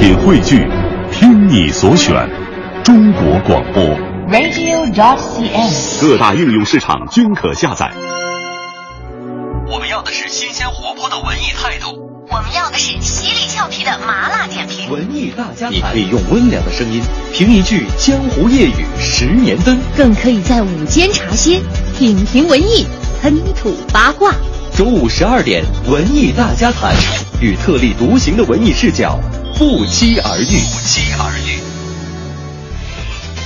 品汇聚，听你所选，中国广播。radio.dot.cn，。各大应用市场均可下载。我们要的是新鲜活泼的文艺态度。我们要的是犀利俏皮的麻辣点评。文艺大家谈，你可以用温良的声音评一句江湖夜雨十年灯，更可以在午间茶歇品评文艺，喷吐八卦。周五十二点，文艺大家谈，与特立独行的文艺视角不期而遇。不期而遇。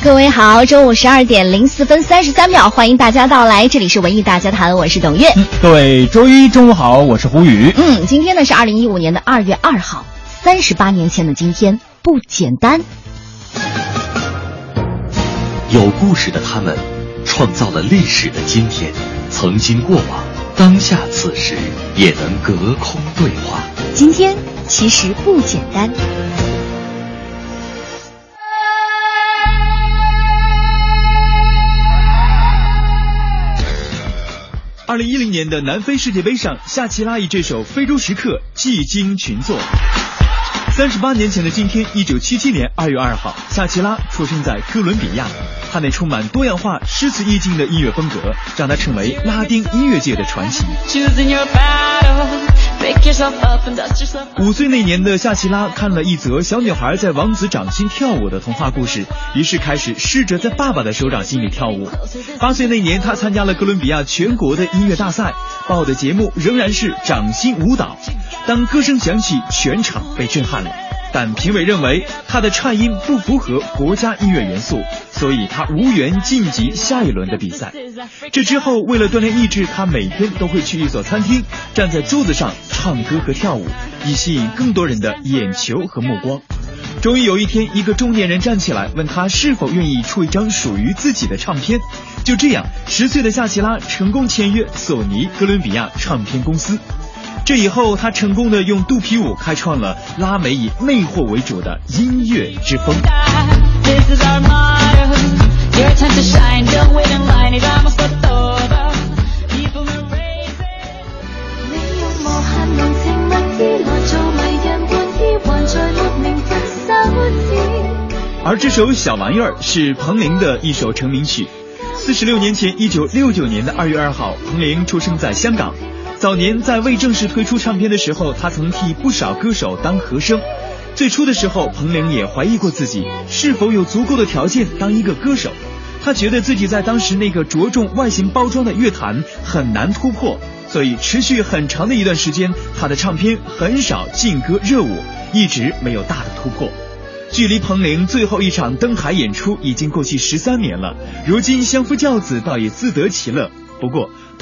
各位好，中午十二点零四分三十三秒，欢迎大家到来，这里是文艺大家谈，我是董月。嗯，各位周一中午好，我是胡宇。嗯，今天呢是二零一五年的二月二号，三十八年前的今天不简单。有故事的他们，创造了历史的今天，曾经过往，当下此时也能隔空对话。今天其实不简单。二零一零年的南非世界杯上，夏奇拉以这首《非洲时刻》技惊群作。三十八年前的今天，一九七七年二月二号，夏奇拉出生在哥伦比亚。他那充满多样化、诗词意境的音乐风格，让他成为拉丁音乐界的传奇。五岁那年的夏奇拉看了一则小女孩在王子掌心跳舞的童话故事，于是开始试着在爸爸的手掌心里跳舞。八岁那年，他参加了哥伦比亚全国的音乐大赛，报的节目仍然是掌心舞蹈。当歌声响起，全场被震撼了。但评委认为他的颤音不符合国家音乐元素，所以他无缘晋级下一轮的比赛。这之后，为了锻炼意志，他每天都会去一所餐厅，站在桌子上唱歌和跳舞，以吸引更多人的眼球和目光。终于有一天，一个中年人站起来，问他是否愿意出一张属于自己的唱片。就这样，十岁的夏奇拉成功签约索尼哥伦比亚唱片公司。这以后，他成功的用肚皮舞开创了拉美以魅惑为主的音乐之风。而这首小玩意儿是彭羚的一首成名曲。四十六年前，一九六九年的二月二号，彭羚出生在香港。早年在未正式推出唱片的时候，他曾替不少歌手当和声。最初的时候，彭羚也怀疑过自己是否有足够的条件当一个歌手。他觉得自己在当时那个着重外形包装的乐坛很难突破，所以持续很长的一段时间，他的唱片很少劲歌热舞，一直没有大的突破。距离彭羚最后一场登台演出已经过去十三年了，如今相夫教子，倒也自得其乐。不过，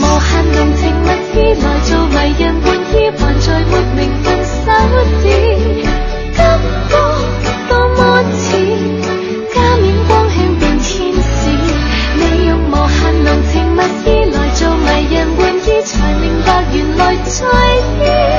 無限濃情蜜意來做迷人玩意，還在沒名分手指，感覺多么似加冕光圈變天使。你用無限濃情蜜意來做迷人玩意，才明白原來在意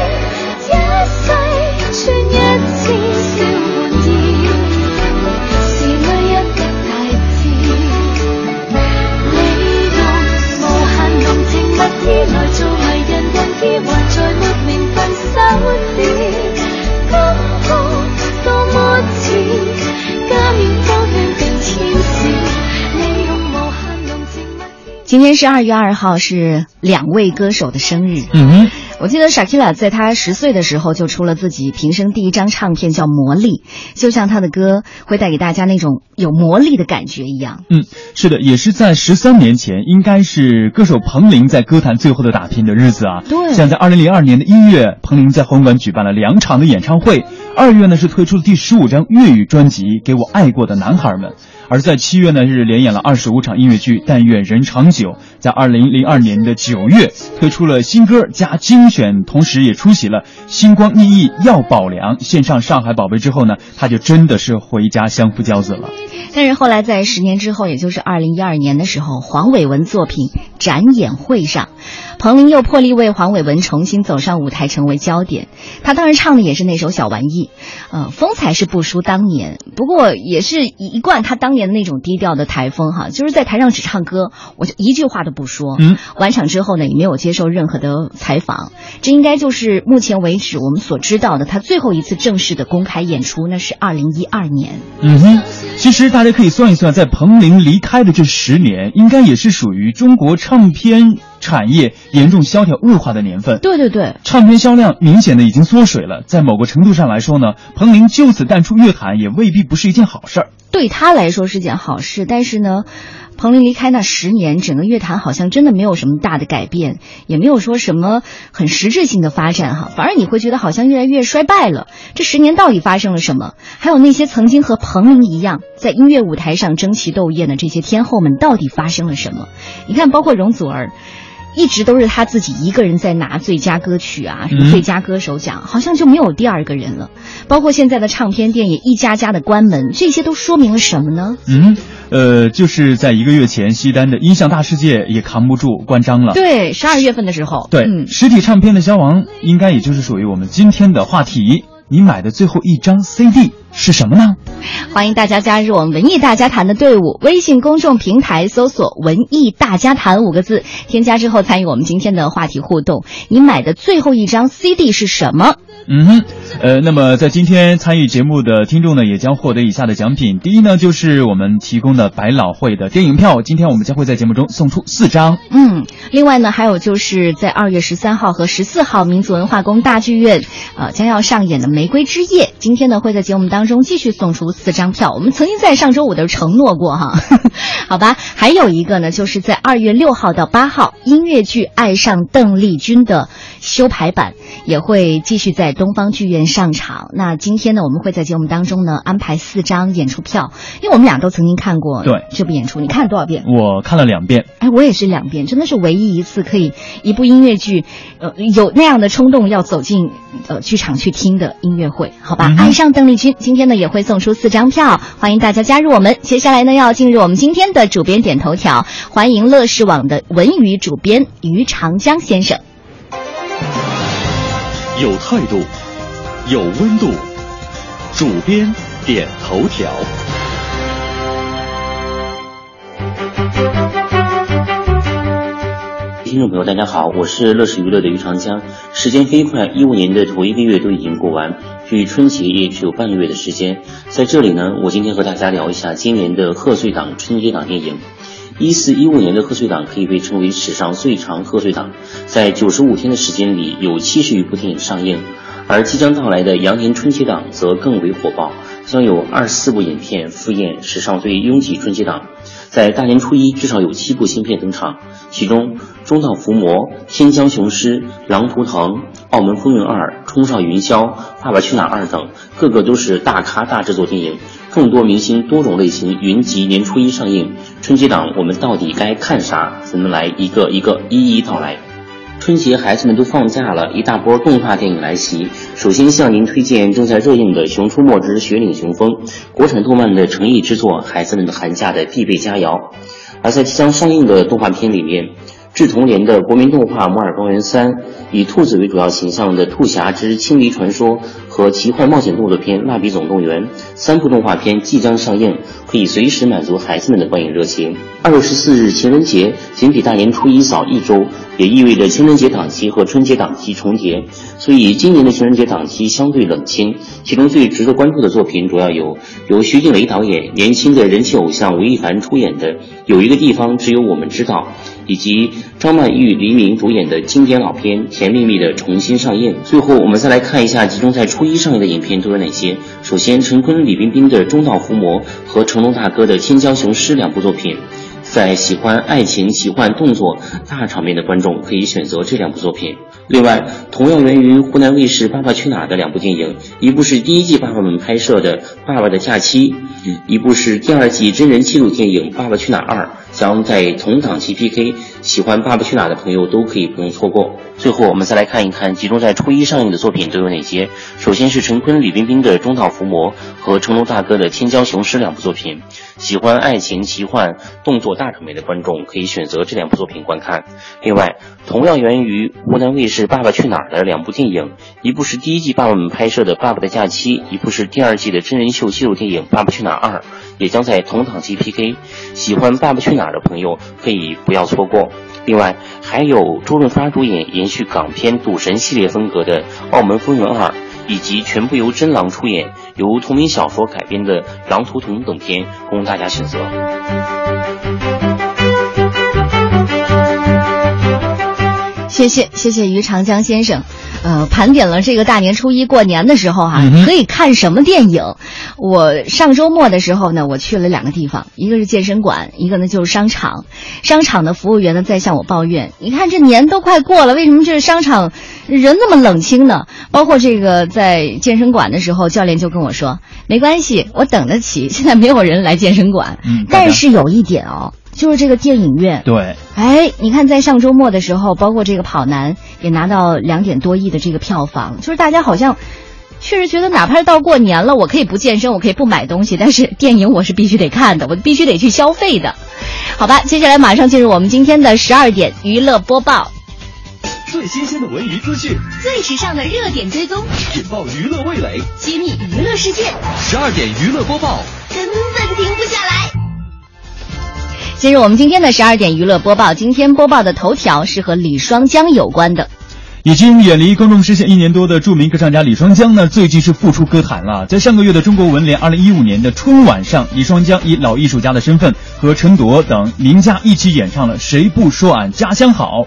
今天是二月二号，是两位歌手的生日。嗯哼。我记得 Shakira 在他十岁的时候就出了自己平生第一张唱片，叫《魔力》，就像他的歌会带给大家那种有魔力的感觉一样。嗯，是的，也是在十三年前，应该是歌手彭羚在歌坛最后的打拼的日子啊。对。像在二零零二年的一月，彭羚在红馆举办了两场的演唱会，二月呢是推出了第十五张粤语专辑《给我爱过的男孩们》，而在七月呢是连演了二十五场音乐剧《但愿人长久》。在二零零二年的九月推出了新歌加精选，同时也出席了《星光熠熠耀保良》献上《上海宝贝》之后呢，他就真的是回家相夫教子了。但是后来在十年之后，也就是二零一二年的时候，黄伟文作品展演会上，彭羚又破例为黄伟文重新走上舞台，成为焦点。他当然唱的也是那首《小玩意》，呃，风采是不输当年，不过也是一贯他当年的那种低调的台风哈，就是在台上只唱歌，我就一句话都不说。嗯，完场之后呢，也没有接受任何的采访。这应该就是目前为止我们所知道的他最后一次正式的公开演出，那是二零一二年。嗯哼，其实大家可以算一算，在彭羚离开的这十年，应该也是属于中国唱片产业严重萧条恶化的年份。对对对，唱片销量明显的已经缩水了，在某个程度上来说呢，彭羚就此淡出乐坛也未必不是一件好事儿。对他来说是件好事，但是呢，彭羚离开那十年，整个乐坛好像真的没有什么大的改变，也没有说什么很实质性的发展哈，反而你会觉得好像越来越衰败了。这十年到底发生了什么？还有那些曾经和彭羚一样在音乐舞台上争奇斗艳的这些天后们，到底发生了什么？你看，包括容祖儿。一直都是他自己一个人在拿最佳歌曲啊，什么最佳歌手奖，好像就没有第二个人了。包括现在的唱片店也一家家的关门，这些都说明了什么呢？嗯，呃，就是在一个月前，西单的音像大世界也扛不住关张了。对，十二月份的时候。对，嗯，实体唱片的消亡，应该也就是属于我们今天的话题。你买的最后一张 CD 是什么呢？欢迎大家加入我们文艺大家谈的队伍，微信公众平台搜索“文艺大家谈”五个字，添加之后参与我们今天的话题互动。你买的最后一张 CD 是什么？嗯哼，呃，那么在今天参与节目的听众呢，也将获得以下的奖品。第一呢，就是我们提供的百老汇的电影票，今天我们将会在节目中送出四张。嗯，另外呢，还有就是在二月十三号和十四号，民族文化宫大剧院，呃，将要上演的《玫瑰之夜》，今天呢会在节目当当中继续送出四张票。我们曾经在上周五的承诺过哈，好吧。还有一个呢，就是在二月六号到八号，音乐剧《爱上邓丽君》的修排版也会继续在东方剧院上场。那今天呢，我们会在节目当中呢安排四张演出票，因为我们俩都曾经看过对这部演出，你看了多少遍？我看了两遍。哎，我也是两遍，真的是唯一一次可以一部音乐剧，呃，有那样的冲动要走进呃剧场去听的音乐会，好吧？嗯爱上邓丽君，今天呢也会送出四张票，欢迎大家加入我们。接下来呢要进入我们今天的主编点头条，欢迎乐视网的文娱主编于长江先生。有态度，有温度。主编点头条。听众朋友，大家好，我是乐视娱乐的于长江。时间飞快，一五年的头一个月都已经过完，距春节也只有半个月的时间。在这里呢，我今天和大家聊一下今年的贺岁档、春节档电影。一四一五年的贺岁档可以被称为史上最长贺岁档，在九十五天的时间里，有七十余部电影上映。而即将到来的羊年春节档则更为火爆，将有二十四部影片赴宴史上最拥挤春节档。在大年初一，至少有七部新片登场，其中《中道伏魔》《天将雄狮》《狼图腾》《澳门风云二》《冲上云霄》《爸爸去哪儿二》等，个个都是大咖大制作电影，众多明星多种类型云集年初一上映。春节档我们到底该看啥？咱们来一个一个一一道来。春节孩子们都放假了，一大波动画电影来袭。首先向您推荐正在热映的《熊出没之雪岭雄风》，国产动漫的诚意之作，孩子们的寒假的必备佳肴。而在即将上映的动画片里面，志同年的国民动画《摩尔庄园三》，以兔子为主要形象的《兔侠之青离传说》和奇幻冒险动作片《蜡笔总动员》三部动画片即将上映，可以随时满足孩子们的观影热情。二月十四日情人节，仅比大年初一早一周，也意味着情人节档期和春节档期重叠，所以今年的情人节档期相对冷清。其中最值得关注的作品主要有由徐静蕾导演、年轻的人气偶像吴亦凡出演的《有一个地方只有我们知道》，以及张曼玉、黎明主演的经典老片《甜蜜蜜》的重新上映。最后，我们再来看一下集中在初一上映的影片都有哪些。首先，陈坤、李冰冰的《中道伏魔》和成龙大哥的《天骄雄狮》两部作品。在喜欢爱情、奇幻、动作大场面的观众可以选择这两部作品。另外，同样源于湖南卫视《爸爸去哪儿》的两部电影，一部是第一季爸爸们拍摄的《爸爸的假期》，一部是第二季真人纪录电影《爸爸去哪儿二》，将在同档期 PK。喜欢《爸爸去哪儿》的朋友都可以不用错过。最后，我们再来看一看集中在初一上映的作品都有哪些。首先是陈坤、李冰冰的《中岛伏魔》和成龙大哥的《天骄雄狮》两部作品。喜欢爱情、奇幻、动作大场面的观众可以选择这两部作品观看。另外，同样源于湖南卫视《爸爸去哪儿》的两部电影，一部是第一季爸爸们拍摄的《爸爸的假期》，一部是第二季的真人秀纪录电影《爸爸去哪儿二》，也将在同档期 PK。喜欢《爸爸去哪儿》的朋友可以不要错过。另外，还有周润发主演延续港片赌神系列风格的《澳门风云二》，以及全部由真狼出演、由同名小说改编的《狼图腾》等片，供大家选择。谢谢谢谢于长江先生，呃，盘点了这个大年初一过年的时候哈、嗯可以看什么电影。我上周末的时候呢，我去了两个地方，一个是健身馆，一个呢就是商场。商场的服务员呢在向我抱怨，你看这年都快过了，为什么这商场人那么冷清呢？包括这个在健身馆的时候，教练就跟我说，没关系，我等得起，现在没有人来健身馆。嗯但是有一点哦，就是这个电影院。对，哎，你看，在上周末的时候，包括这个跑男也拿到两点多亿的这个票房，就是大家好像确实觉得，哪怕是到过年了，我可以不健身，我可以不买东西，但是电影我是必须得看的，我必须得去消费的。好吧，接下来马上进入我们今天的十二点娱乐播报，最新鲜的文娱资讯，最时尚的热点追踪，引爆娱乐味蕾。揭秘娱乐世界，十二点娱乐播报，根本停不下来。进入我们今天的十二点娱乐播报。今天播报的头条是和李双江有关的。已经远离公众视线一年多的著名歌唱家李双江呢，最近是复出歌坛了。在上个月的中国文联二零一五年的春晚上，李双江以老艺术家的身份和陈铎等名家一起演唱了《谁不说俺家乡好》。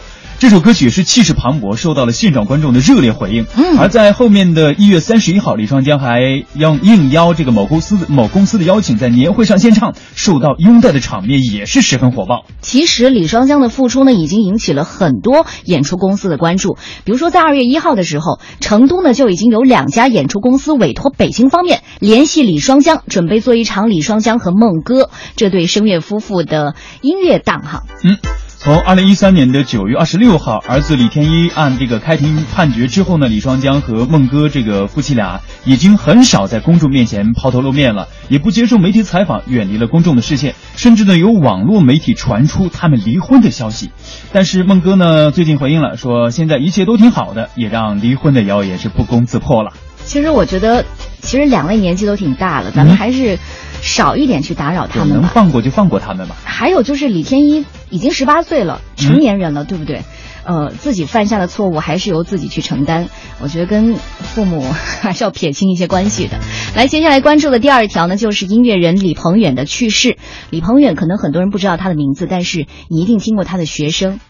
这首歌曲是气势磅礴，受到了现场观众的热烈回应。嗯而在后面的一月三十一号，李双江还应应邀这个某公司某公司的邀请，在年会上献唱，受到拥戴的场面也是十分火爆。其实李双江的复出呢，已经引起了很多演出公司的关注。比如说，在二月一号的时候，成都呢就已经有两家演出公司委托北京方面联系李双江，准备做一场李双江和孟哥这对声乐夫妇的音乐档哈。嗯，从二零一三年的九月二十六号，儿子李天一案这个开庭判决之后呢，李双江和孟哥这个夫妻俩已经很少在公众面前抛头露面了，也不接受媒体采访，远离了公众的视线，甚至呢有网络媒体传出他们离婚的消息。但是孟哥呢最近回应了，说现在一切都挺好的，也让离婚的谣言是不攻自破了。其实我觉得，其实两位年纪都挺大了，咱们嗯还是少一点去打扰他们能。放过就放过他们吧。还有就是李天一已经十八岁了，成年人了，对不对？呃，自己犯下的错误还是由自己去承担。我觉得跟父母还是要撇清一些关系的。来，接下来关注的第二条呢，就是音乐人李鹏远的去世。李鹏远可能很多人不知道他的名字，但是你一定听过他的学生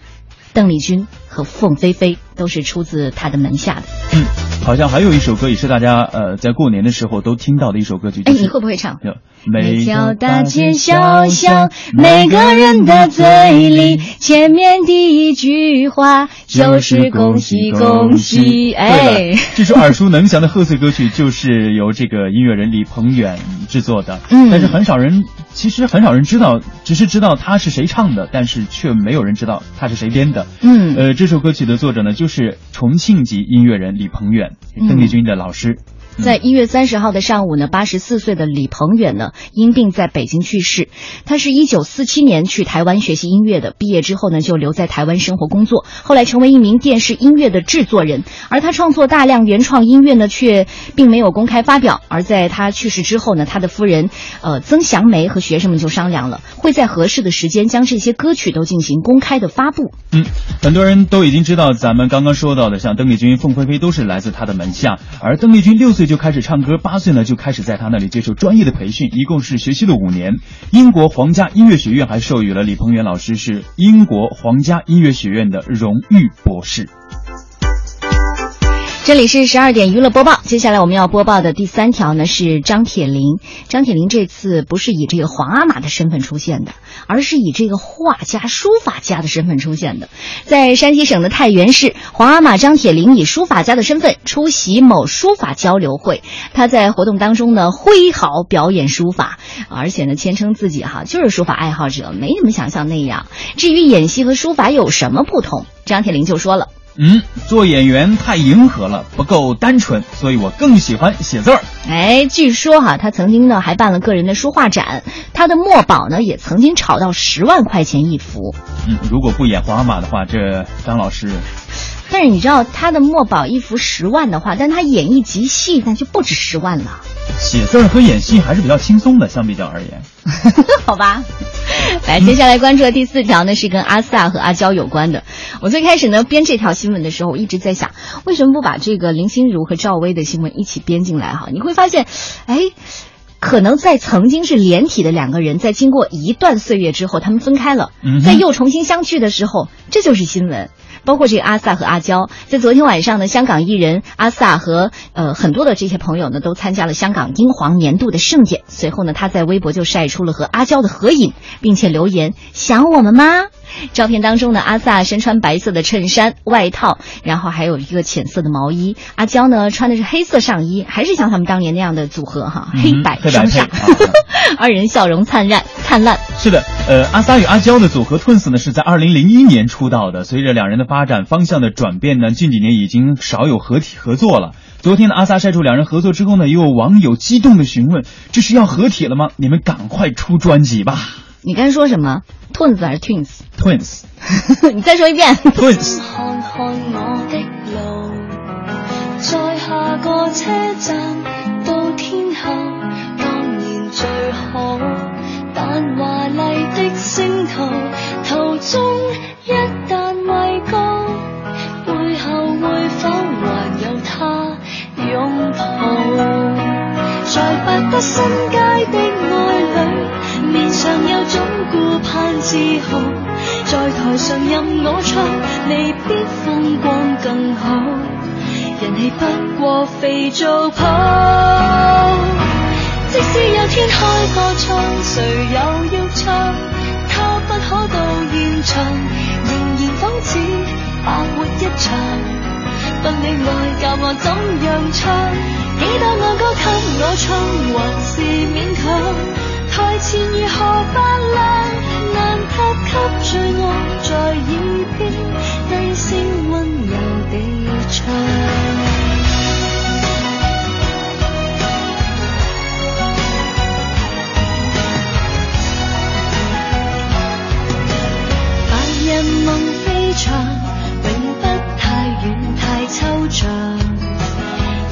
邓丽君和凤飞飞都是出自他的门下的。嗯，好像还有一首歌也是大家呃在过年的时候都听到的一首歌曲，就哎，是你会不会唱？有每条大街小巷，每个人的嘴里，前面第一句话就是恭喜恭喜。哎，这首耳熟能详的贺岁歌曲就是由这个音乐人李鹏远制作的，嗯但是很少人，其实很少人知道，只是知道他是谁唱的，但是却没有人知道他是谁编的。嗯，呃，这首歌曲的作者呢，就是重庆籍音乐人李鹏远，嗯邓丽君的老师。在一月三十号的上午呢，八十四岁的李鹏远呢因病在北京去世。他是一九四七年去台湾学习音乐的，毕业之后呢就留在台湾生活工作，后来成为一名电视音乐的制作人。而他创作大量原创音乐呢，却并没有公开发表。而在他去世之后呢，他的夫人呃曾祥梅和学生们就商量了，会在合适的时间将这些歌曲都进行公开的发布。嗯，很多人都已经知道，咱们刚刚说到的，像邓丽君、凤飞飞都是来自他的门下。而邓丽君六岁就开始唱歌，八岁呢就开始在他那里接受专业的培训，一共是学习了五年。英国皇家音乐学院还授予了李鹏远老师是英国皇家音乐学院的荣誉博士。这里是十二点娱乐播报，接下来我们要播报的第三条呢是张铁林。张铁林这次不是以这个皇阿玛的身份出现的，而是以这个画家、书法家的身份出现的。在山西省的太原市，皇阿玛张铁林以书法家的身份出席某书法交流会。他在活动当中呢挥毫表演书法，而且呢谦称自己哈就是书法爱好者，没你们想象那样。至于演戏和书法有什么不同，张铁林就说了。嗯，做演员太迎合了，不够单纯，所以我更喜欢写字儿。哎，据说哈，他曾经呢还办了个人的书画展，他的墨宝呢也曾经炒到十万块钱一幅。嗯，如果不演皇阿玛的话，这张老师。但是你知道他的墨宝一幅十万的话，但他演绎极戏，那就不止十万了。写字儿和演戏还是比较轻松的，相比较而言。好吧。来，接下来关注的第四条呢，是跟阿 sa 和阿娇有关的。我最开始呢编这条新闻的时候，我一直在想，为什么不把这个林心如和赵薇的新闻一起编进来哈？你会发现，哎，可能在曾经是连体的两个人，在经过一段岁月之后，他们分开了，在又重新相聚的时候，这就是新闻。包括这个阿 sa 和阿娇，在昨天晚上呢，香港艺人阿 sa 和呃很多的这些朋友呢，都参加了香港英皇年度的盛典。随后呢，他在微博就晒出了和阿娇的合影，并且留言：“想我们吗？”照片当中呢，阿 sa 身穿白色的衬衫外套，然后还有一个浅色的毛衣；阿娇呢穿的是黑色上衣，还是像他们当年那样的组合哈，黑白双煞，二人笑容灿烂灿烂。是的，呃，阿 sa 与阿娇的组合 Twins 呢是在二零零一年出道的，随着两人的发展方向的转变呢，近几年已经少有合体合作了。昨天的，阿 sa 晒出两人合作之后呢，也有网友激动的询问：“这是要合体了吗？你们赶快出专辑吧！”你刚才说什么？Twins 还是 Twins？Twins，你再说一遍。Twins。看看我的路，在下个车站到天后，当然最好。但华丽的星途途中一旦畏高，背后会否还有他拥抱？在百德新街的爱侣。面上有种顾盼自豪，在台上任我唱，未必风光更好，人气不过肥皂泡。即使有天开个唱，谁又要唱？他不可到现场，仍然仿似白活一场。不理爱教我怎样唱，几多爱歌给我唱，还是勉强。台前如何扮亮，难及给最爱在耳边低声温柔地唱。梦飞翔，永不太远太抽象，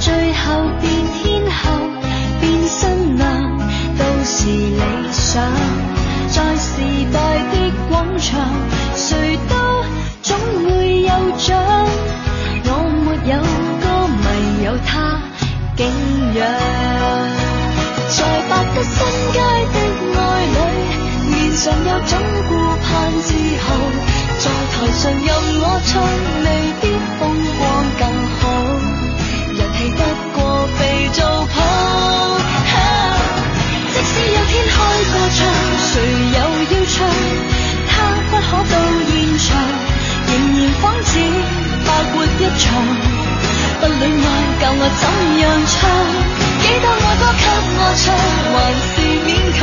最后变天后，变新娘。都是理想，在时代的广场，谁都总会有奖。我没有歌迷，有他敬仰。在百德新街的爱侣，面上有种顾盼自豪。在台上任我唱，未必风光更好，人气不过肥皂泡。只有天开歌唱，谁又要唱？他不可到现场，仍然仿似白活一场。不恋爱教我怎样唱？几多爱歌给我唱，还是勉强。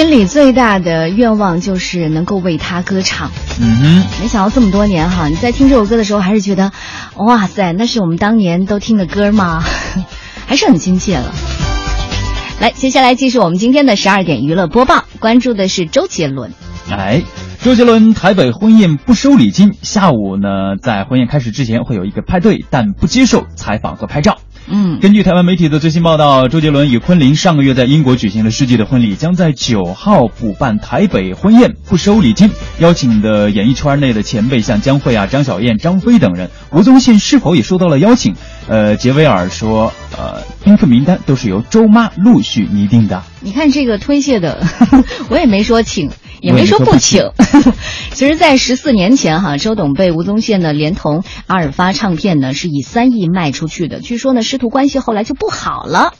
心里最大的愿望就是能够为他歌唱。嗯哼，没想到这么多年哈，你在听这首歌的时候，还是觉得，哇塞，那是我们当年都听的歌吗？还是很亲切了。来，接下来继续我们今天的十二点娱乐播报，关注的是周杰伦。哎，周杰伦台北婚宴不收礼金，下午呢在婚宴开始之前会有一个派对，但不接受采访和拍照。嗯，根据台湾媒体的最新报道，周杰伦与昆凌上个月在英国举行了世纪的婚礼，将在九号补办台北婚宴，不收礼金。邀请的演艺圈内的前辈像江蕙啊、张小燕、张飞等人，吴宗宪是否也收到了邀请？呃，杰威尔说，呃，宾客名单都是由周妈陆续拟定的。你看这个推卸的，我也没说请。也没说不请。其实，在十四年前，哈，周董被吴宗宪呢，连同阿尔发唱片呢，是以三亿卖出去的。据说呢，师徒关系后来就不好了。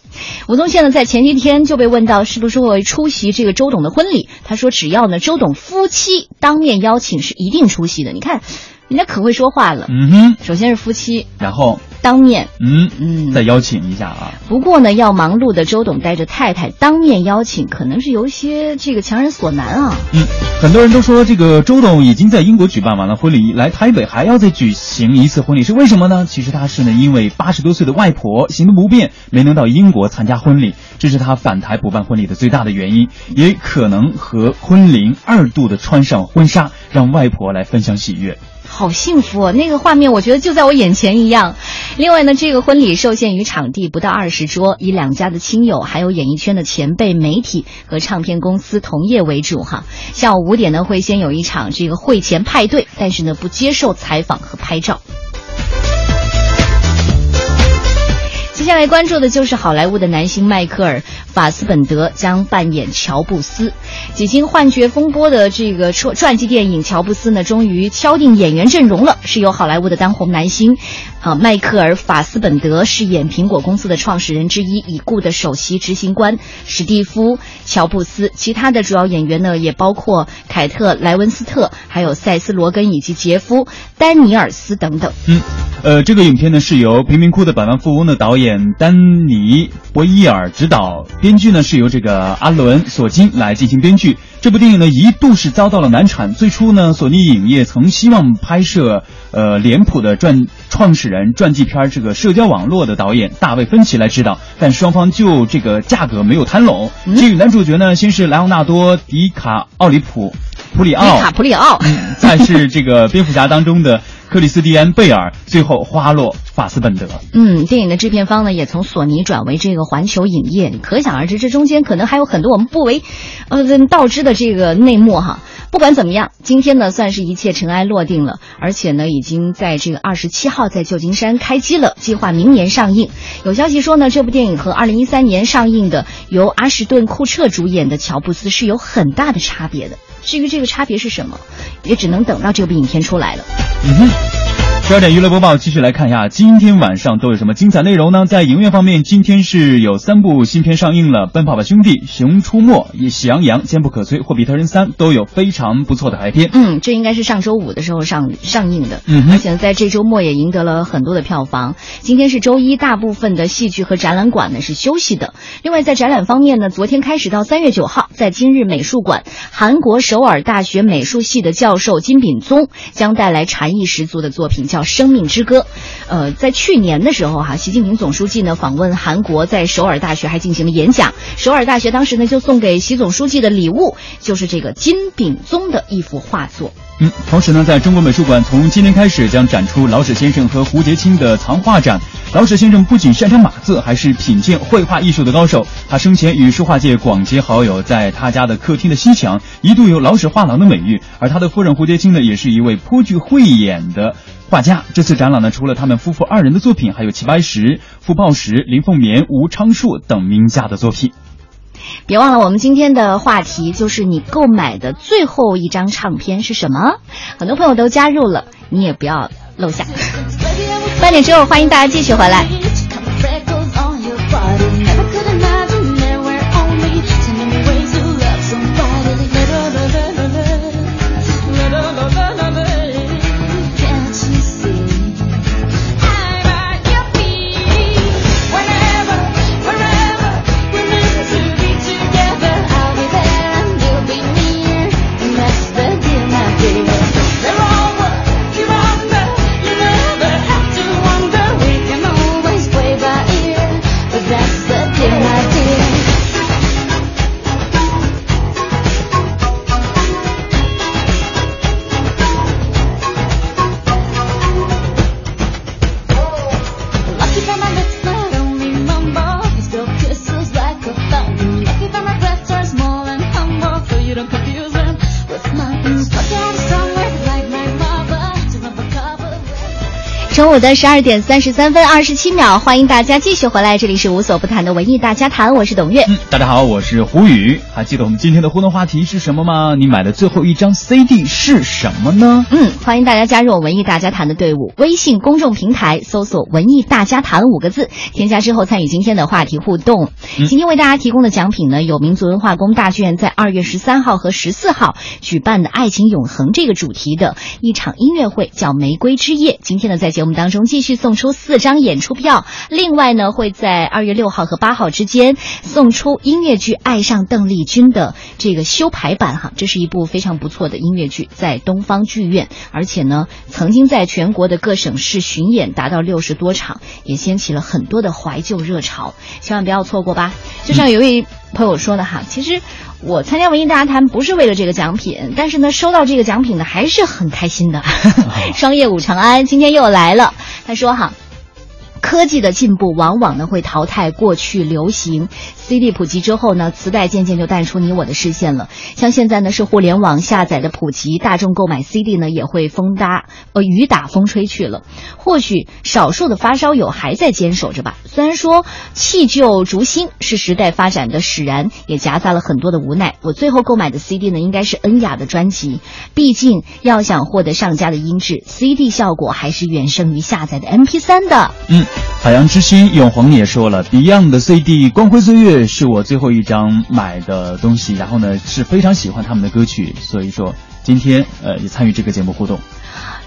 吴宗宪呢，在前几天就被问到是不是会出席这个周董的婚礼，他说只要呢，周董夫妻当面邀请是一定出席的。你看，人家可会说话了。嗯哼，首先是夫妻，然后。当面，嗯嗯，再邀请一下啊。不过呢，要忙碌的周董带着太太当面邀请，可能是有一些这个强人所难啊。嗯，很多人都说这个周董已经在英国举办完了婚礼，来台北还要再举行一次婚礼，是为什么呢？其实他是呢，因为八十多岁的外婆行动不便，没能到英国参加婚礼，这是他返台补办婚礼的最大的原因，也可能和婚龄二度的穿上婚纱，让外婆来分享喜悦。好幸福哦！那个画面，我觉得就在我眼前一样。另外呢，这个婚礼受限于场地，不到二十桌，以两家的亲友、还有演艺圈的前辈、媒体和唱片公司同业为主哈。下午五点呢，会先有一场这个会前派对，但是呢，不接受采访和拍照。接下来关注的就是好莱坞的男星迈克尔·法斯本德将扮演乔布斯。几经幻觉风波的这个传传记电影《乔布斯》呢，终于敲定演员阵容了，是由好莱坞的当红男星，好，迈克尔·法斯本德饰演苹果公司的创始人之一，已故的首席执行官史蒂夫·乔布斯。其他的主要演员呢，也包括凯特·莱文斯特，还有塞斯·罗根以及杰夫·丹尼尔斯等等。嗯，呃，这个影片呢，是由贫民窟的百万富翁的导。演丹尼·博伊尔执导，编剧呢是由这个阿伦·索金来进行编剧。这部电影呢一度是遭到了难产。最初呢，索尼影业曾希望拍摄呃脸谱的传创始人传记片这个社交网络的导演大卫·芬奇来指导，但双方就这个价格没有谈拢。这个男主角呢，先是莱昂纳多·迪卡奥里普普里奥，迪卡普里奥，再是这个蝙蝠侠当中的。克里斯蒂安·贝尔最后花落法斯本德。嗯，电影的制片方呢也从索尼转为这个环球影业，可想而知，这中间可能还有很多我们不为呃道知的这个内幕哈。不管怎么样，今天呢算是一切尘埃落定了，而且呢已经在这个二十七号在旧金山开机了，计划明年上映。有消息说呢，这部电影和二零一三年上映的由阿什顿·库彻主演的《乔布斯》是有很大的差别的。至于这个差别是什么，也只能等到这部影片出来了。嗯，十二点娱乐播报，继续来看一下今天晚上都有什么精彩内容呢？在影院方面，今天是有三部新片上映了，《奔跑吧兄弟》《熊出没》《喜羊羊》《坚不可摧》《霍比特人三》都有非常不错的排片。嗯，这应该是上周五的时候上上映的，嗯，而且在这周末也赢得了很多的票房。今天是周一，大部分的戏剧和展览馆呢是休息的。另外，在展览方面呢，昨天开始到三月九号，在今日美术馆，韩国首尔大学美术系的教授金炳宗将带来禅意十足的作品，叫《生命之歌》。呃，在去年的时候哈，习近平总书记呢访问韩国，在首尔大学还进行了演讲。首尔大学当时呢就送给习总书记的礼物就是这个金炳宗的一幅画作。嗯，同时呢，在中国美术馆，从今天开始将展出老舍先生和胡杰清的藏画展。老舍先生不仅擅长码字，还是品鉴绘画艺术的高手。他生前与书画界广结好友，在他家的客厅的西墙一度有“老舍画廊”的美誉。而他的夫人胡杰清呢，也是一位颇具慧眼的画家。这次展览呢，除了他们夫妇二人的作品，还有齐白石、傅抱石、林凤眠、吴昌硕等名家的作品。别忘了，我们今天的话题就是你购买的最后一张唱片是什么？很多朋友都加入了，你也不要漏下。半点之后，欢迎大家继续回来。中午的十二点三十三分二十七秒，欢迎大家继续回来，这里是无所不谈的文艺大家谈，我是董月。嗯，大家好，我是胡宇。还记得我们今天的互动话题是什么吗？你买的最后一张 CD 是什么呢？嗯，欢迎大家加入文艺大家谈的队伍，微信公众平台搜索“文艺大家谈”五个字，添加之后参与今天的话题互动。嗯今天为大家提供的奖品呢，有民族文化宫大剧院在二月十三号和十四号举办的“爱情永恒”这个主题的一场音乐会，叫《玫瑰之夜》。今天呢，在节目当中继续送出四张演出票，另外呢，会在二月六号和八号之间送出音乐剧《爱上邓丽君》的这个修排版哈，这是一部非常不错的音乐剧，在东方剧院，而且呢，曾经在全国的各省市巡演达到六十多场，也掀起了很多的怀旧热潮，千万不要错过吧。就像有一位朋友说的哈，其实我参加文艺大家谈不是为了这个奖品，但是呢，收到这个奖品呢还是很开心的。商业五长安今天又来了，他说哈。科技的进步往往呢会淘汰过去流行，CD 普及之后呢，磁带渐渐就淡出你我的视线了。像现在呢是互联网下载的普及，大众购买 CD 呢也会风搭呃雨打风吹去了。或许少数的发烧友还在坚守着吧。虽然说弃旧逐新是时代发展的使然，也夹杂了很多的无奈。我最后购买的 CD 呢应该是恩雅的专辑，毕竟要想获得上佳的音质，CD 效果还是远胜于下载的 MP3 的。嗯，海洋之心永恒也说了，Beyond 的 CD《光辉岁月》是我最后一张买的东西，然后呢是非常喜欢他们的歌曲，所以说今天呃也参与这个节目互动。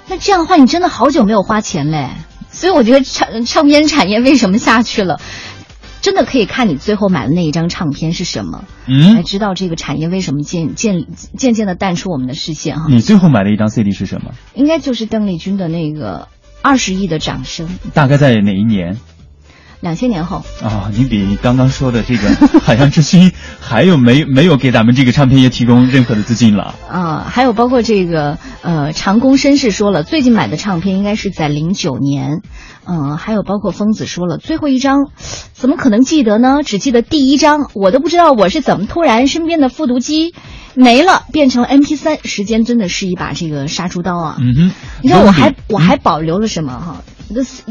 那这样的话，你真的好久没有花钱嘞。所以我觉得唱唱片产业为什么下去了，真的可以看你最后买的那一张唱片是什么，嗯才知道这个产业为什么渐渐渐渐的淡出我们的视线哈。你最后买的一张 CD 是什么？应该就是邓丽君的那个二十亿的掌声，大概在哪一年？两千年后。啊、你比刚刚说的这个 海洋之心还有没没有给咱们这个唱片业提供任何的资金了？啊，还有包括这个呃，长工绅士说了，最近买的唱片应该是在零九年，嗯、还有包括疯子说了，最后一张怎么可能记得呢？只记得第一张，我都不知道我是怎么突然身边的复读机没了，变成了 MP 三，时间真的是一把这个杀猪刀啊！嗯哼，你知道我还嗯我还保留了什么哈？这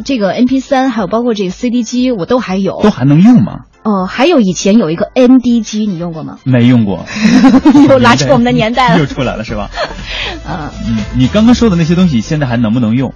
这个 MP 三，还有包括这个 CD 机，我都还有。都还能用吗？哦、还有以前有一个 ND 机，你用过吗？没用过，又拉出我们的 年代了又。出来了是吧？嗯，嗯，你刚刚说的那些东西现在还能不能用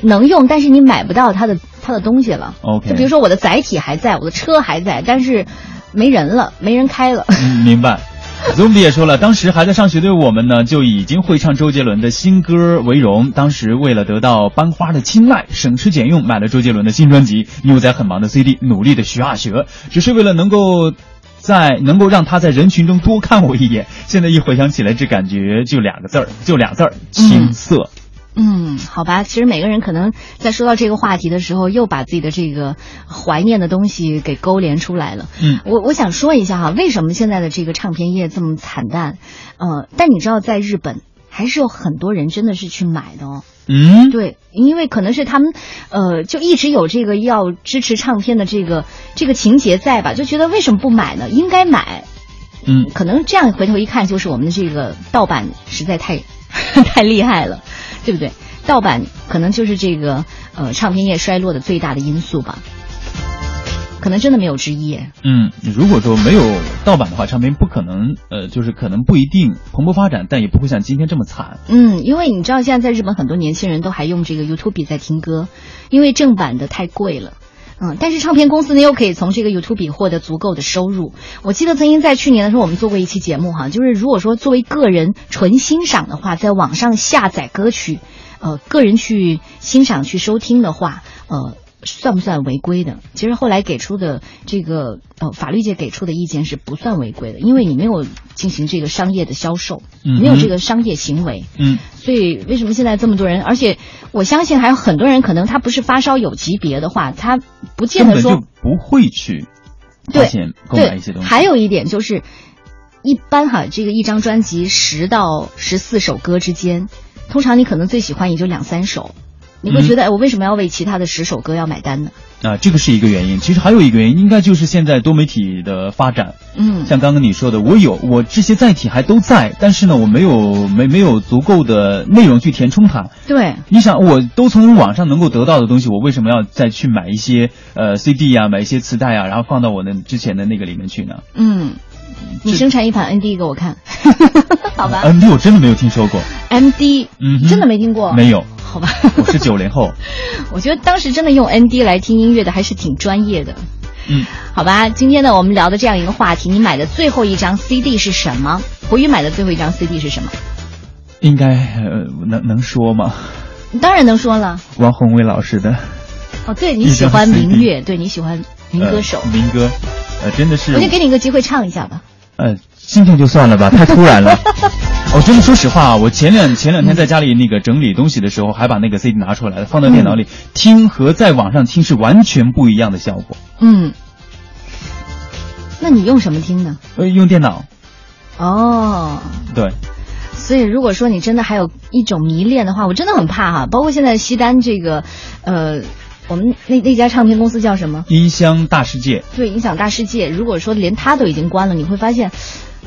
能用，但是你买不到它的它的东西了。？OK，就比如说我的载体还在，我的车还在，但是没人了，没人开了。嗯，明白。Zombie 也说了，当时还在上学的我们呢，就已经会唱周杰伦的新歌为荣。当时为了得到班花的青睐，省吃俭用买了周杰伦的新专辑，牛仔很忙的 CD 努力的学啊学，只是为了能够在能够让他在人群中多看我一眼。现在一回想起来，这感觉就两个字儿，就俩字儿，青涩。好吧，其实每个人可能在说到这个话题的时候，又把自己的这个怀念的东西给勾连出来了。嗯我我想说一下哈，为什么现在的这个唱片业这么惨淡？呃，但你知道，在日本还是有很多人真的是去买的哦。嗯，对，因为可能是他们，呃，就一直有这个要支持唱片的这个这个情节在吧？就觉得为什么不买呢？应该买。嗯，可能这样回头一看，就是我们的这个盗版实在太 太厉害了，对不对？盗版可能就是这个呃唱片业衰落的最大的因素吧。可能真的没有之一。嗯，如果说没有盗版的话，唱片不可能，呃，就是可能不一定蓬勃发展，但也不会像今天这么惨。嗯，因为你知道现在在日本很多年轻人都还用这个 YouTube 在听歌，因为正版的太贵了。嗯，但是唱片公司呢又可以从这个 YouTube 获得足够的收入。我记得曾经在去年的时候，我们做过一期节目哈，就是如果说作为个人纯欣赏的话，在网上下载歌曲，呃，个人去欣赏去收听的话，呃。算不算违规的？其实后来给出的这个呃法律界给出的意见是不算违规的，因为你没有进行这个商业的销售，嗯没有这个商业行为。嗯，所以为什么现在这么多人？而且我相信还有很多人，可能他不是发烧友级别的话，他不见得说就不会去花对钱购买对一些东西。还有一点就是，一般哈，这个一张专辑十到十四首歌之间，通常你可能最喜欢也就两三首。你会觉得，哎，我为什么要为其他的十首歌要买单呢？啊，这个是一个原因。其实还有一个原因，应该就是现在多媒体的发展。嗯，像刚刚你说的，我有我这些载体还都在，但是呢，我没有没没有足够的内容去填充它。对，你想，我都从网上能够得到的东西，我为什么要再去买一些呃 CD 啊，买一些磁带啊，然后放到我的之前的那个里面去呢？嗯，你生产一盘 ND 给我看，好吧？ND 我真的没有听说过。MD，嗯，真的没听过。没有。好吧，我是九零后。我觉得当时真的用 ND 来听音乐的还是挺专业的。嗯，好吧，今天呢我们聊的这样一个话题，你买的最后一张 CD 是什么？胡宇买的最后一张 CD 是什么？应该呃能能说吗？当然能说了。王宏伟老师的。哦，对你喜欢民乐，对你喜欢民歌手。呃、民歌，呃，真的是。我就给你一个机会唱一下吧。呃，今天就算了吧，太突然了。我真的说实话啊，我前两前两天在家里那个整理东西的时候，还把那个 CD 拿出来了，放到电脑里、嗯、听，和在网上听是完全不一样的效果。嗯，那你用什么听呢？呃，用电脑。哦，对。所以如果说你真的还有一种迷恋的话，我真的很怕哈。包括现在西单这个，呃，我们那那家唱片公司叫什么？音箱大世界。对，音响大世界。如果说连它都已经关了，你会发现，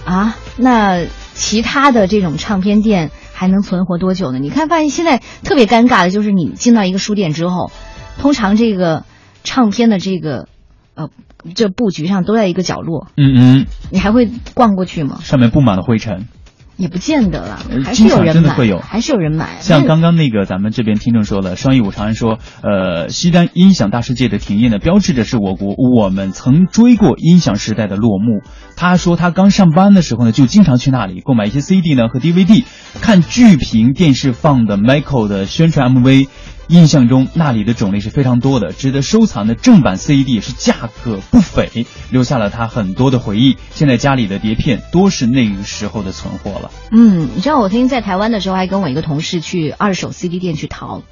啊，那。其他的这种唱片店还能存活多久呢？你看，发现现在特别尴尬的就是，你进到一个书店之后，通常这个唱片的这个呃这布局上都在一个角落。嗯嗯。你还会逛过去吗？上面布满了灰尘。也不见得了，还是经有人真的会有，还是有人买。像刚刚那个咱们这边听众说了，双一五长安说，呃，西单音响大世界的停业呢，标志着是我国我们曾追过音响时代的落幕。他说他刚上班的时候呢，就经常去那里购买一些 CD 呢和 DVD，看巨屏电视放的 Michael 的宣传 MV。印象中那里的种类是非常多的，值得收藏的正版 CD 是价格不菲，留下了他很多的回忆。现在家里的碟片多是那个时候的存货了。嗯，你知道我曾经在台湾的时候，还跟我一个同事去二手 CD 店去淘，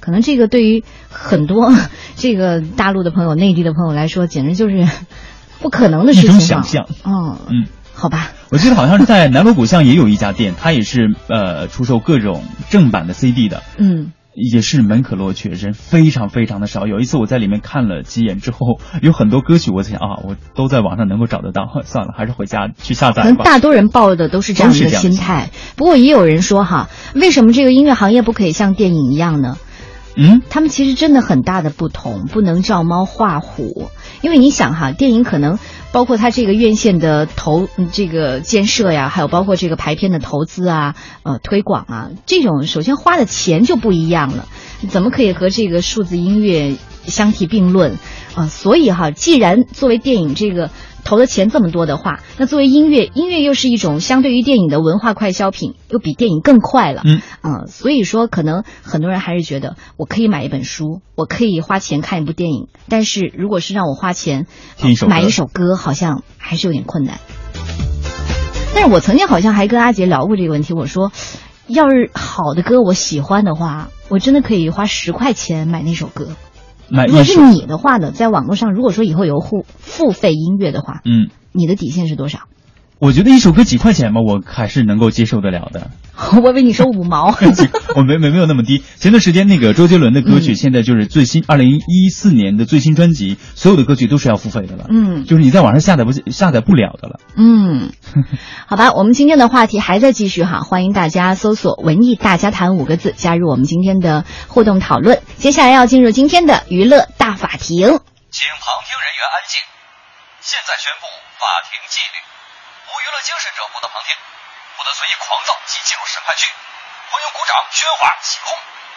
可能这个对于很多 这个大陆的朋友、内地的朋友来说，简直就是不可能的事情。一种想象。嗯嗯，好吧。我记得好像是在南锣鼓巷也有一家店，它也是呃出售各种正版的 CD 的。嗯。也是门可罗雀，人非常非常的少。有一次我在里面看了几眼之后，有很多歌曲，我在想啊，我都在网上能够找得到，算了，还是回家去下载吧。可能大多人抱的都是这样的心态。不过也有人说哈，为什么这个音乐行业不可以像电影一样呢？嗯，他们其实真的很大的不同，不能照猫画虎。因为你想哈，电影可能包括它这个院线的投这个建设呀，还有包括这个排片的投资啊、呃推广啊，这种首先花的钱就不一样了，怎么可以和这个数字音乐相提并论啊？所以哈，既然作为电影这个投的钱这么多的话，那作为音乐，音乐又是一种相对于电影的文化快消品，又比电影更快了。嗯嗯，所以说可能很多人还是觉得，我可以买一本书，我可以花钱看一部电影，但是如果是让我花钱、买一首歌，好像还是有点困难。但是我曾经好像还跟阿杰聊过这个问题，我说，要是好的歌我喜欢的话，我真的可以花十块钱买那首歌。买如果是你的话呢，在网络上，如果说以后有付付费音乐的话，嗯，你的底线是多少？我觉得一首歌几块钱吧，我还是能够接受得了的。我以为你说五毛，我没没没有那么低。前段时间那个周杰伦的歌曲，嗯现在就是最新二零一四年的最新专辑，所有的歌曲都是要付费的了。嗯就是你在网上下载不下载不了的了。嗯，好吧，我们今天的话题还在继续哈，欢迎大家搜索“文艺大家谈”五个字，加入我们今天的互动讨论。接下来要进入今天的娱乐大法庭。请旁听人员安静。现在宣布法庭纪律：乐精神者不得旁听，不得随意狂躁及进入审判区，欢迎鼓掌、喧哗、起哄，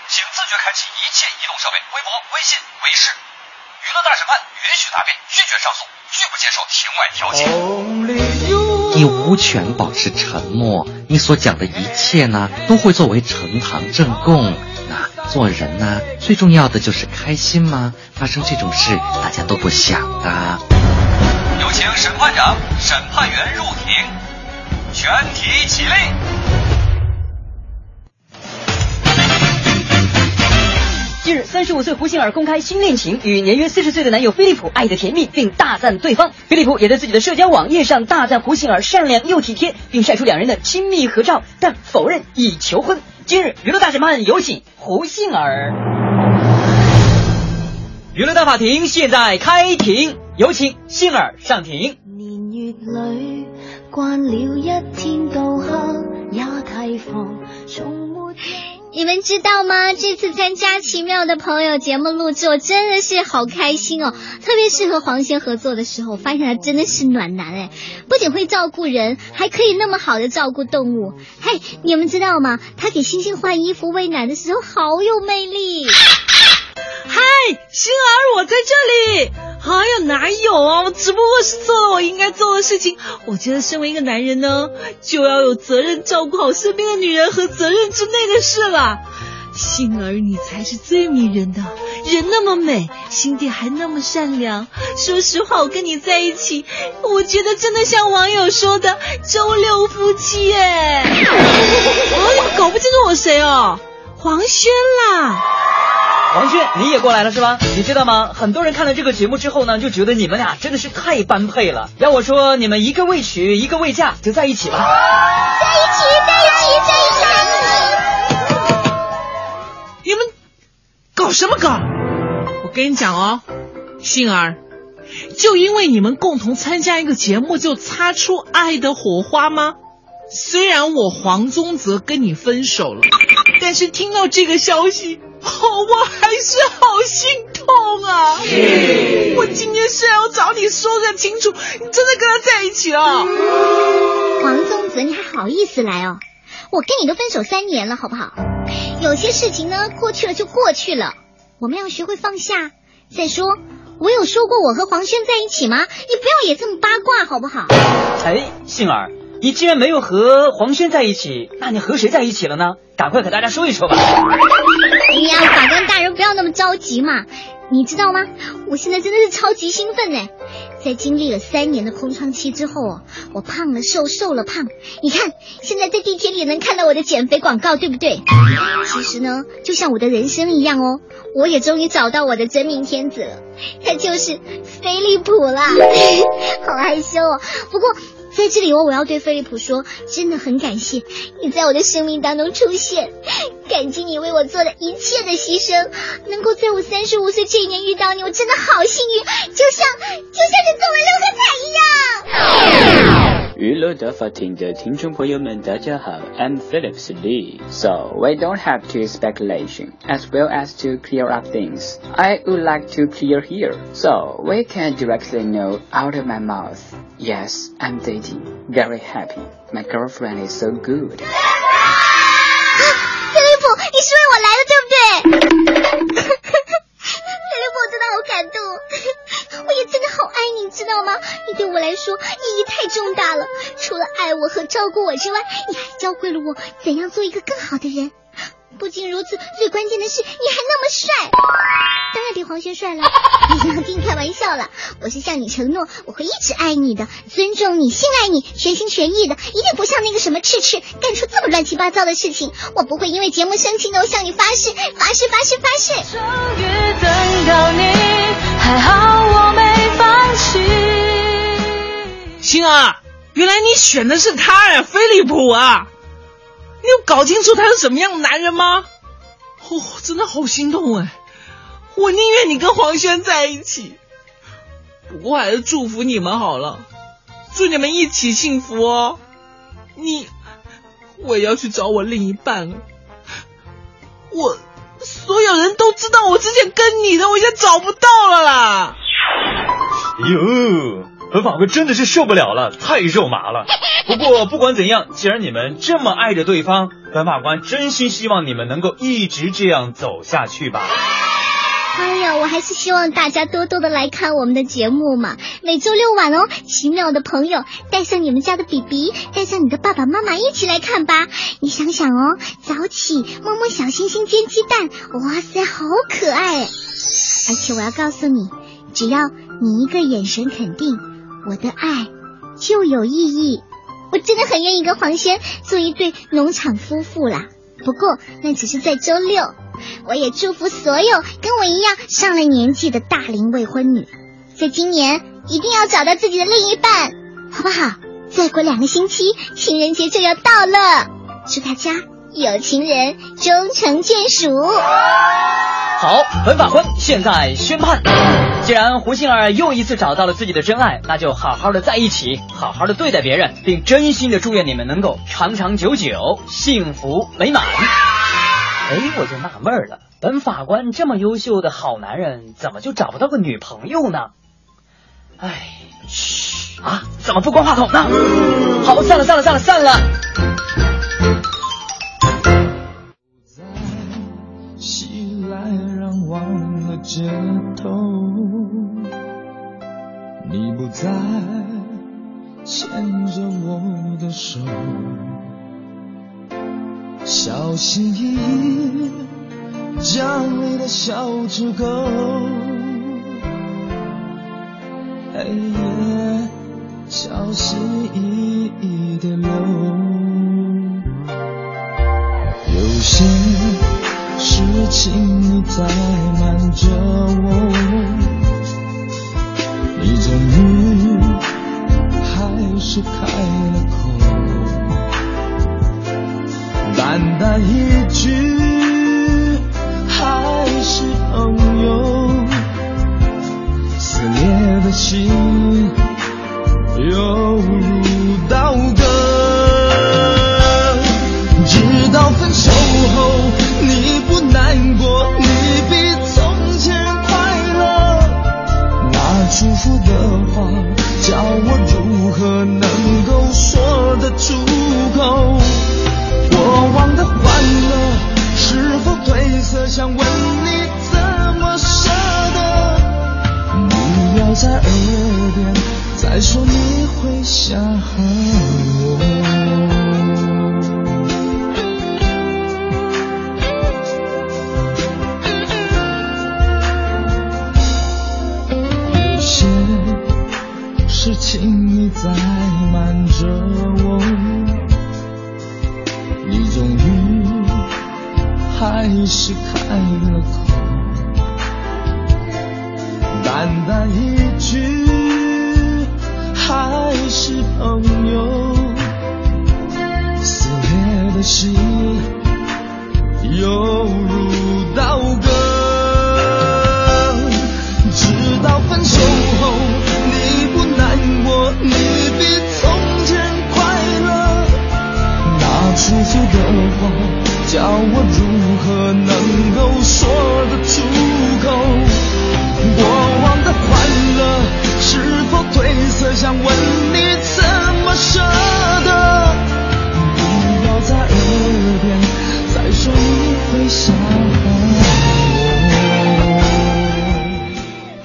请自觉开启一切移动设备，微博、微信、微视。娱乐大审判允许答辩，拒绝上诉，拒不接受庭外调解。你无权保持沉默，你所讲的一切呢，都会作为呈堂证供。那做人呢，最重要的就是开心吗？发生这种事，大家都不想的。请审判长、审判员入庭，全体起立。近日，三十五岁胡杏儿公开新恋情，与年约四十岁的男友菲利普爱得甜蜜，并大赞对方。菲利普也在自己的社交网页上大赞胡杏儿善良又体贴，并晒出两人的亲密合照，但否认已求婚。今日娱乐大审判有请胡杏儿。娱乐大法庭现在开庭，有请杏儿上庭。年月里惯了一天到黑也提防，从没你们知道吗？这次参加《奇妙的朋友》节目录制，我真的是好开心哦！特别是和黄轩合作的时候，我发现他真的是暖男哎，不仅会照顾人，还可以那么好的照顾动物。嘿，你们知道吗？他给星星换衣服、喂奶的时候好有魅力。嗨，星儿，我在这里。哎呀，哪有啊？我只不过是做了我应该做的事情。我觉得身为一个男人呢，就要有责任照顾好身边的女人和责任之内的事了。星儿，你才是最迷人的，人那么美，心地还那么善良。说实话，我跟你在一起，我觉得真的像网友说的周六夫妻哎。哦，你们搞不清楚我谁哦，黄轩啦。王轩，你也过来了是吧？你知道吗？很多人看了这个节目之后呢，就觉得你们俩真的是太般配了。要我说，你们一个未娶，一个未嫁，就在一起吧。在一起，在一起，在一起。你们搞什么搞？我跟你讲哦，杏儿，就因为你们共同参加一个节目，就擦出爱的火花吗？虽然我黄宗泽跟你分手了，但是听到这个消息。哦，我还是好心痛啊！我今天是要找你说个清楚，你真的跟他在一起了？王宗泽，你还好意思来哦？我跟你都分手三年了，好不好？有些事情呢，过去了就过去了，我们要学会放下。再说，我有说过我和黄轩在一起吗？你不要也这么八卦，好不好？哎，杏儿。你既然没有和黄轩在一起，那你和谁在一起了呢？赶快给大家说一说吧。哎呀，法官大人不要那么着急嘛，你知道吗？我现在真的是超级兴奋呢，在经历了三年的空窗期之后哦，我胖了瘦，瘦了胖。你看，现在在地铁里也能看到我的减肥广告，对不对？其实呢，就像我的人生一样哦，我也终于找到我的真命天子了，他就是飞利浦啦，好害羞哦。不过。在这里我，我要对菲利普说，真的很感谢你在我的生命当中出现，感激你为我做的一切的牺牲，能够在我三十五岁这一年遇到你，我真的好幸运，就像就像是中了六合彩一样。娱乐的法庭的听众朋友们，大家好，I'm Phillips Lee. So we don't have to speculation as well as to clear up things. I would like to clear here, so we can directly know out of my mouth. Yes, I'm dating. Very happy. My girlfriend is so good. 菲利普，你是为我来的，对不对？ 你，对我来说意义太重大了，除了爱我和照顾我之外，你还教会了我怎样做一个更好的人。不仅如此，最关键的是你还那么帅，当然比黄轩帅了。跟你开玩笑了，我是向你承诺，我会一直爱你的，尊重你，信赖你，全心全意的，一定不像那个什么赤赤干出这么乱七八糟的事情。我不会因为节目生气的，我向你发誓，发誓，发誓，发誓。终于等到你，还好我没放弃。星儿，原来你选的是他呀，飞利浦啊！你有搞清楚他是什么样的男人吗？哦，真的好心痛哎！我宁愿你跟黄轩在一起，不过还是祝福你们好了，祝你们一起幸福哦。你，我也要去找我另一半了。我，所有人都知道我之前跟你的，我现在找不到了啦。哟。本法官真的是受不了了，太肉麻了。不过不管怎样，既然你们这么爱着对方，本法官真心希望你们能够一直这样走下去吧。哎呀，我还是希望大家多多的来看我们的节目嘛。每周六晚哦，奇妙的朋友带上你们家的 BB，带上你的爸爸妈妈一起来看吧。你想想哦，早起摸摸小星星煎鸡蛋，哇塞，好可爱！而且我要告诉你，只要你一个眼神肯定。我的爱就有意义，我真的很愿意跟黄轩做一对农场夫妇啦。不过那只是在周六。我也祝福所有跟我一样上了年纪的大龄未婚女，在今年一定要找到自己的另一半，好不好？再过两个星期情人节就要到了，祝大家有情人终成眷属。好，本法官现在宣判，既然胡杏儿又一次找到了自己的真爱，那就好好的在一起，好好的对待别人，并真心的祝愿你们能够长长久久，幸福美满。哎，我就纳闷了，本法官这么优秀的好男人，怎么就找不到个女朋友呢？哎，嘘啊，怎么不关话筒呢？好，散了，散了，散了，散了。街头，你不再牵着我的手，小心翼翼将你的笑出口，黑夜小心翼翼的流，有些。事情你在瞒着我，你终于还是开了口，淡淡一句还是朋友，撕裂的心事情你在瞒着我，你终于还是开了口，淡淡一句还是朋友，撕裂的心犹如刀割，直到分手后。那祝福的话，叫我如何能够说得出口？过往的欢乐是否褪色？想问你怎么舍得？不要在耳边再说你会想我。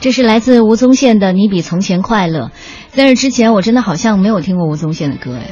这是来自吴宗宪的《你比从前快乐》。但是之前我真的好像没有听过吴宗宪的歌哎，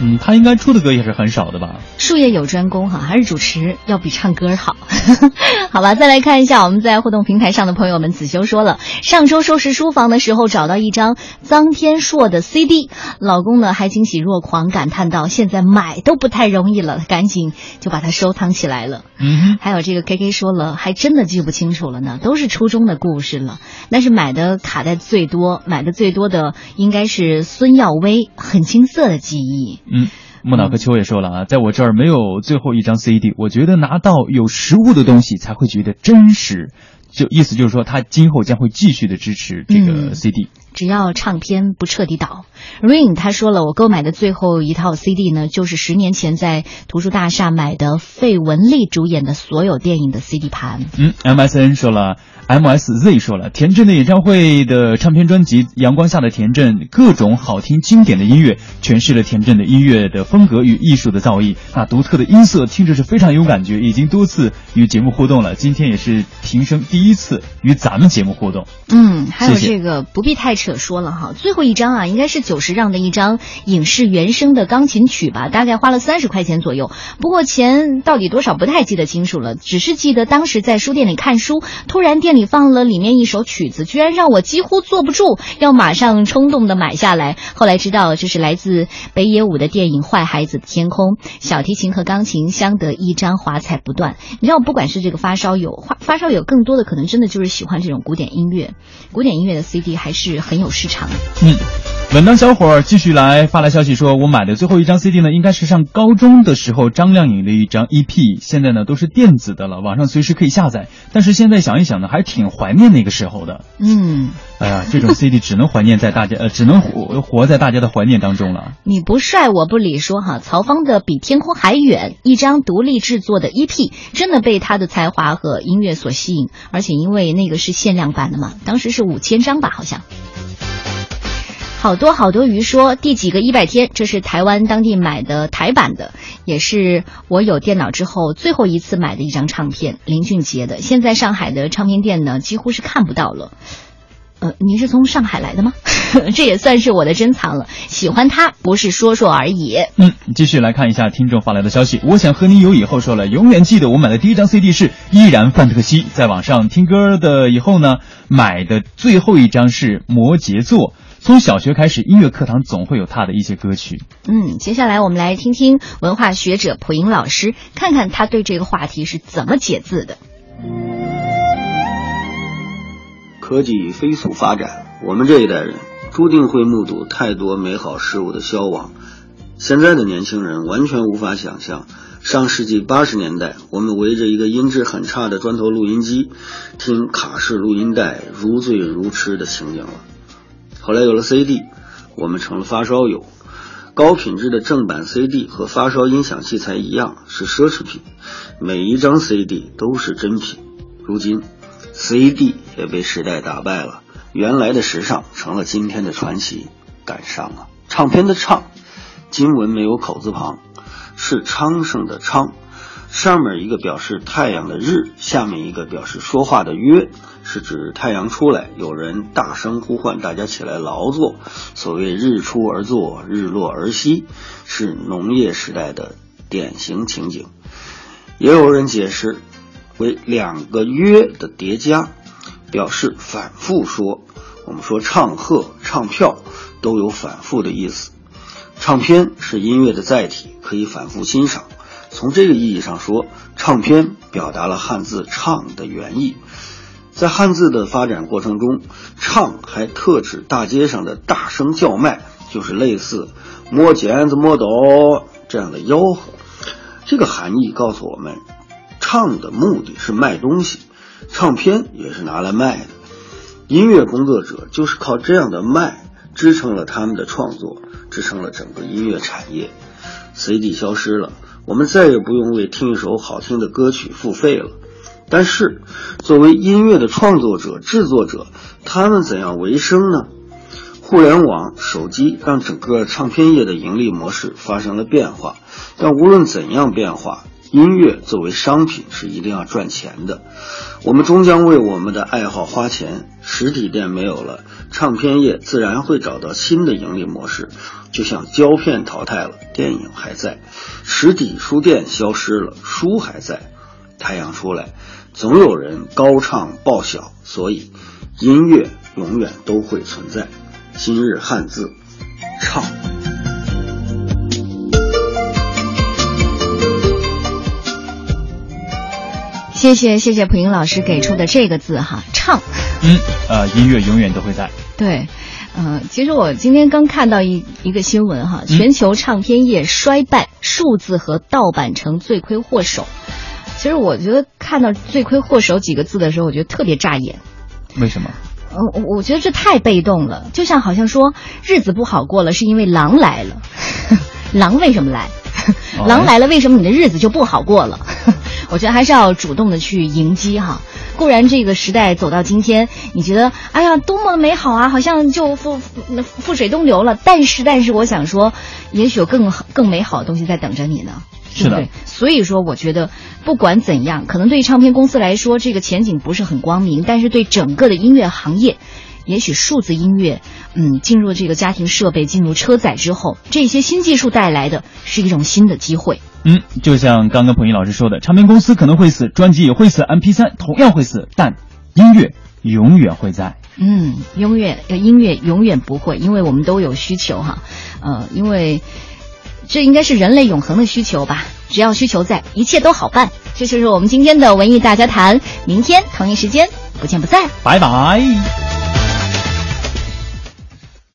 嗯，他应该出的歌也是很少的吧？术业有专攻哈，还是主持要比唱歌好，好吧？再来看一下我们在互动平台上的朋友们，子修说了，上周收拾书房的时候找到一张臧天朔的 CD，老公呢还惊喜若狂，感叹到：“现在买都不太容易了，赶紧就把它收藏起来了。”嗯，还有这个 K K 说了，还真的记不清楚了呢，都是初中的故事了。但是买的卡带最多，买的最多的应该是孙耀威，很青涩的记忆。嗯。木脑壳秋也说了啊，在我这儿没有最后一张 CD，我觉得拿到有实物的东西才会觉得真实，就意思就是说他今后将会继续的支持这个 CD。只要唱片不彻底倒，Rain 他说了，我购买的最后一套 CD 呢，就是十年前在图书大厦买的费雯丽主演的所有电影的 CD 盘。嗯，MSN 说了，MSZ 说了，田震的演唱会的唱片专辑《阳光下的田震》，各种好听经典的音乐，诠释了田震的音乐的风格与艺术的造诣。那独特的音色听着是非常有感觉，已经多次与节目互动了，今天也是平生第一次与咱们节目互动。嗯，还有这个不必太扯说了哈，最后一张啊，应该是久石让的一张影视原声的钢琴曲吧，大概花了三十块钱左右。不过钱到底多少不太记得清楚了，只是记得当时在书店里看书，突然店里放了里面一首曲子，居然让我几乎坐不住，要马上冲动的买下来。后来知道这是来自北野武的电影《坏孩子的天空》，小提琴和钢琴相得益彰，华彩不断。你知道，不管是这个发烧友，发发烧友更多的可能真的就是喜欢这种古典音乐，古典音乐的 CD 还是很有市场。嗯，稳当小伙儿继续来发来消息说，我买的最后一张 CD 呢，应该是上高中的时候张靓颖的一张 EP，现在呢都是电子的了，网上随时可以下载。但是现在想一想呢，还挺怀念那个时候的。嗯，哎呀，这种 CD 只能怀念在大家呃，只能活活在大家的怀念当中了。你不帅我不理说哈，曹芳的《比天空还远》一张独立制作的 EP，真的被他的才华和音乐所吸引，而且因为那个是限量版的嘛，当时是五千张吧，好像。好多好多鱼说第几个一百天，这是台湾当地买的台版的，也是我有电脑之后最后一次买的一张唱片，林俊杰的。现在上海的唱片店呢，几乎是看不到了。呃，您是从上海来的吗？这也算是我的珍藏了。喜欢他不是说说而已。嗯，继续来看一下听众发来的消息。我想和你有以后说了，永远记得我买的第一张 CD 是依然范特西。在网上听歌的以后呢，买的最后一张是摩羯座。从小学开始，音乐课堂总会有他的一些歌曲。嗯，接下来我们来听听文化学者蒲英老师，看看他对这个话题是怎么解字的。科技飞速发展，我们这一代人注定会目睹太多美好事物的消亡。现在的年轻人完全无法想象，上世纪八十年代，我们围着一个音质很差的砖头录音机，听卡式录音带如醉如痴的情景了。后来有了 CD，我们成了发烧友。高品质的正版 CD 和发烧音响器材一样是奢侈品，每一张 CD 都是珍品。如今，CD 也被时代打败了，原来的时尚成了今天的传奇。赶上了，唱片的“唱”，经文没有口字旁，是昌盛的“昌”。上面一个表示太阳的日，下面一个表示说话的约，是指太阳出来，有人大声呼唤大家起来劳作。所谓日出而作，日落而息，是农业时代的典型情景。也有人解释为两个约的叠加，表示反复说。我们说唱和、唱票都有反复的意思。唱片是音乐的载体，可以反复欣赏。从这个意义上说，唱片表达了汉字“唱”的原意。在汉字的发展过程中，“唱”还特指大街上的大声叫卖，就是类似“摸剪子摸斗”这样的吆喝。这个含义告诉我们，唱的目的是卖东西，唱片也是拿来卖的。音乐工作者就是靠这样的卖支撑了他们的创作，支撑了整个音乐产业。CD 消失了。我们再也不用为听一首好听的歌曲付费了，但是，作为音乐的创作者、制作者，他们怎样为生呢？互联网、手机让整个唱片业的盈利模式发生了变化，但无论怎样变化，音乐作为商品是一定要赚钱的。我们终将为我们的爱好花钱。实体店没有了，唱片业自然会找到新的盈利模式。就像胶片淘汰了，电影还在；实体书店消失了，书还在。太阳出来，总有人高唱报晓，所以音乐永远都会存在。今日汉字，唱。谢谢谢谢蒲英老师给出的这个字哈，唱。嗯，呃，音乐永远都会在。对，嗯，其实我今天刚看到一一个新闻哈，全球唱片业衰败，数字和盗版成罪魁祸首。其实我觉得看到“罪魁祸首”几个字的时候，我觉得特别扎眼。为什么？嗯，我觉得这太被动了，就像好像说日子不好过了，是因为狼来了。狼为什么来？狼来了，为什么你的日子就不好过了？我觉得还是要主动的去迎击哈。固然这个时代走到今天，你觉得哎呀多么美好啊，好像就覆覆水东流了。但是，但是我想说，也许有更更美好的东西在等着你呢，是的。所以说，我觉得不管怎样，可能对唱片公司来说，这个前景不是很光明。但是对整个的音乐行业，也许数字音乐，嗯，进入这个家庭设备、进入车载之后，这些新技术带来的是一种新的机会。嗯，就像刚刚彭毅老师说的，唱片公司可能会死，专辑也会死，M P 三同样会死，但音乐永远会在。嗯，永远音乐永远不会，因为我们都有需求哈，呃，因为这应该是人类永恒的需求吧。只要需求在，一切都好办。这就是我们今天的文艺大家谈，明天同一时间不见不散，拜拜。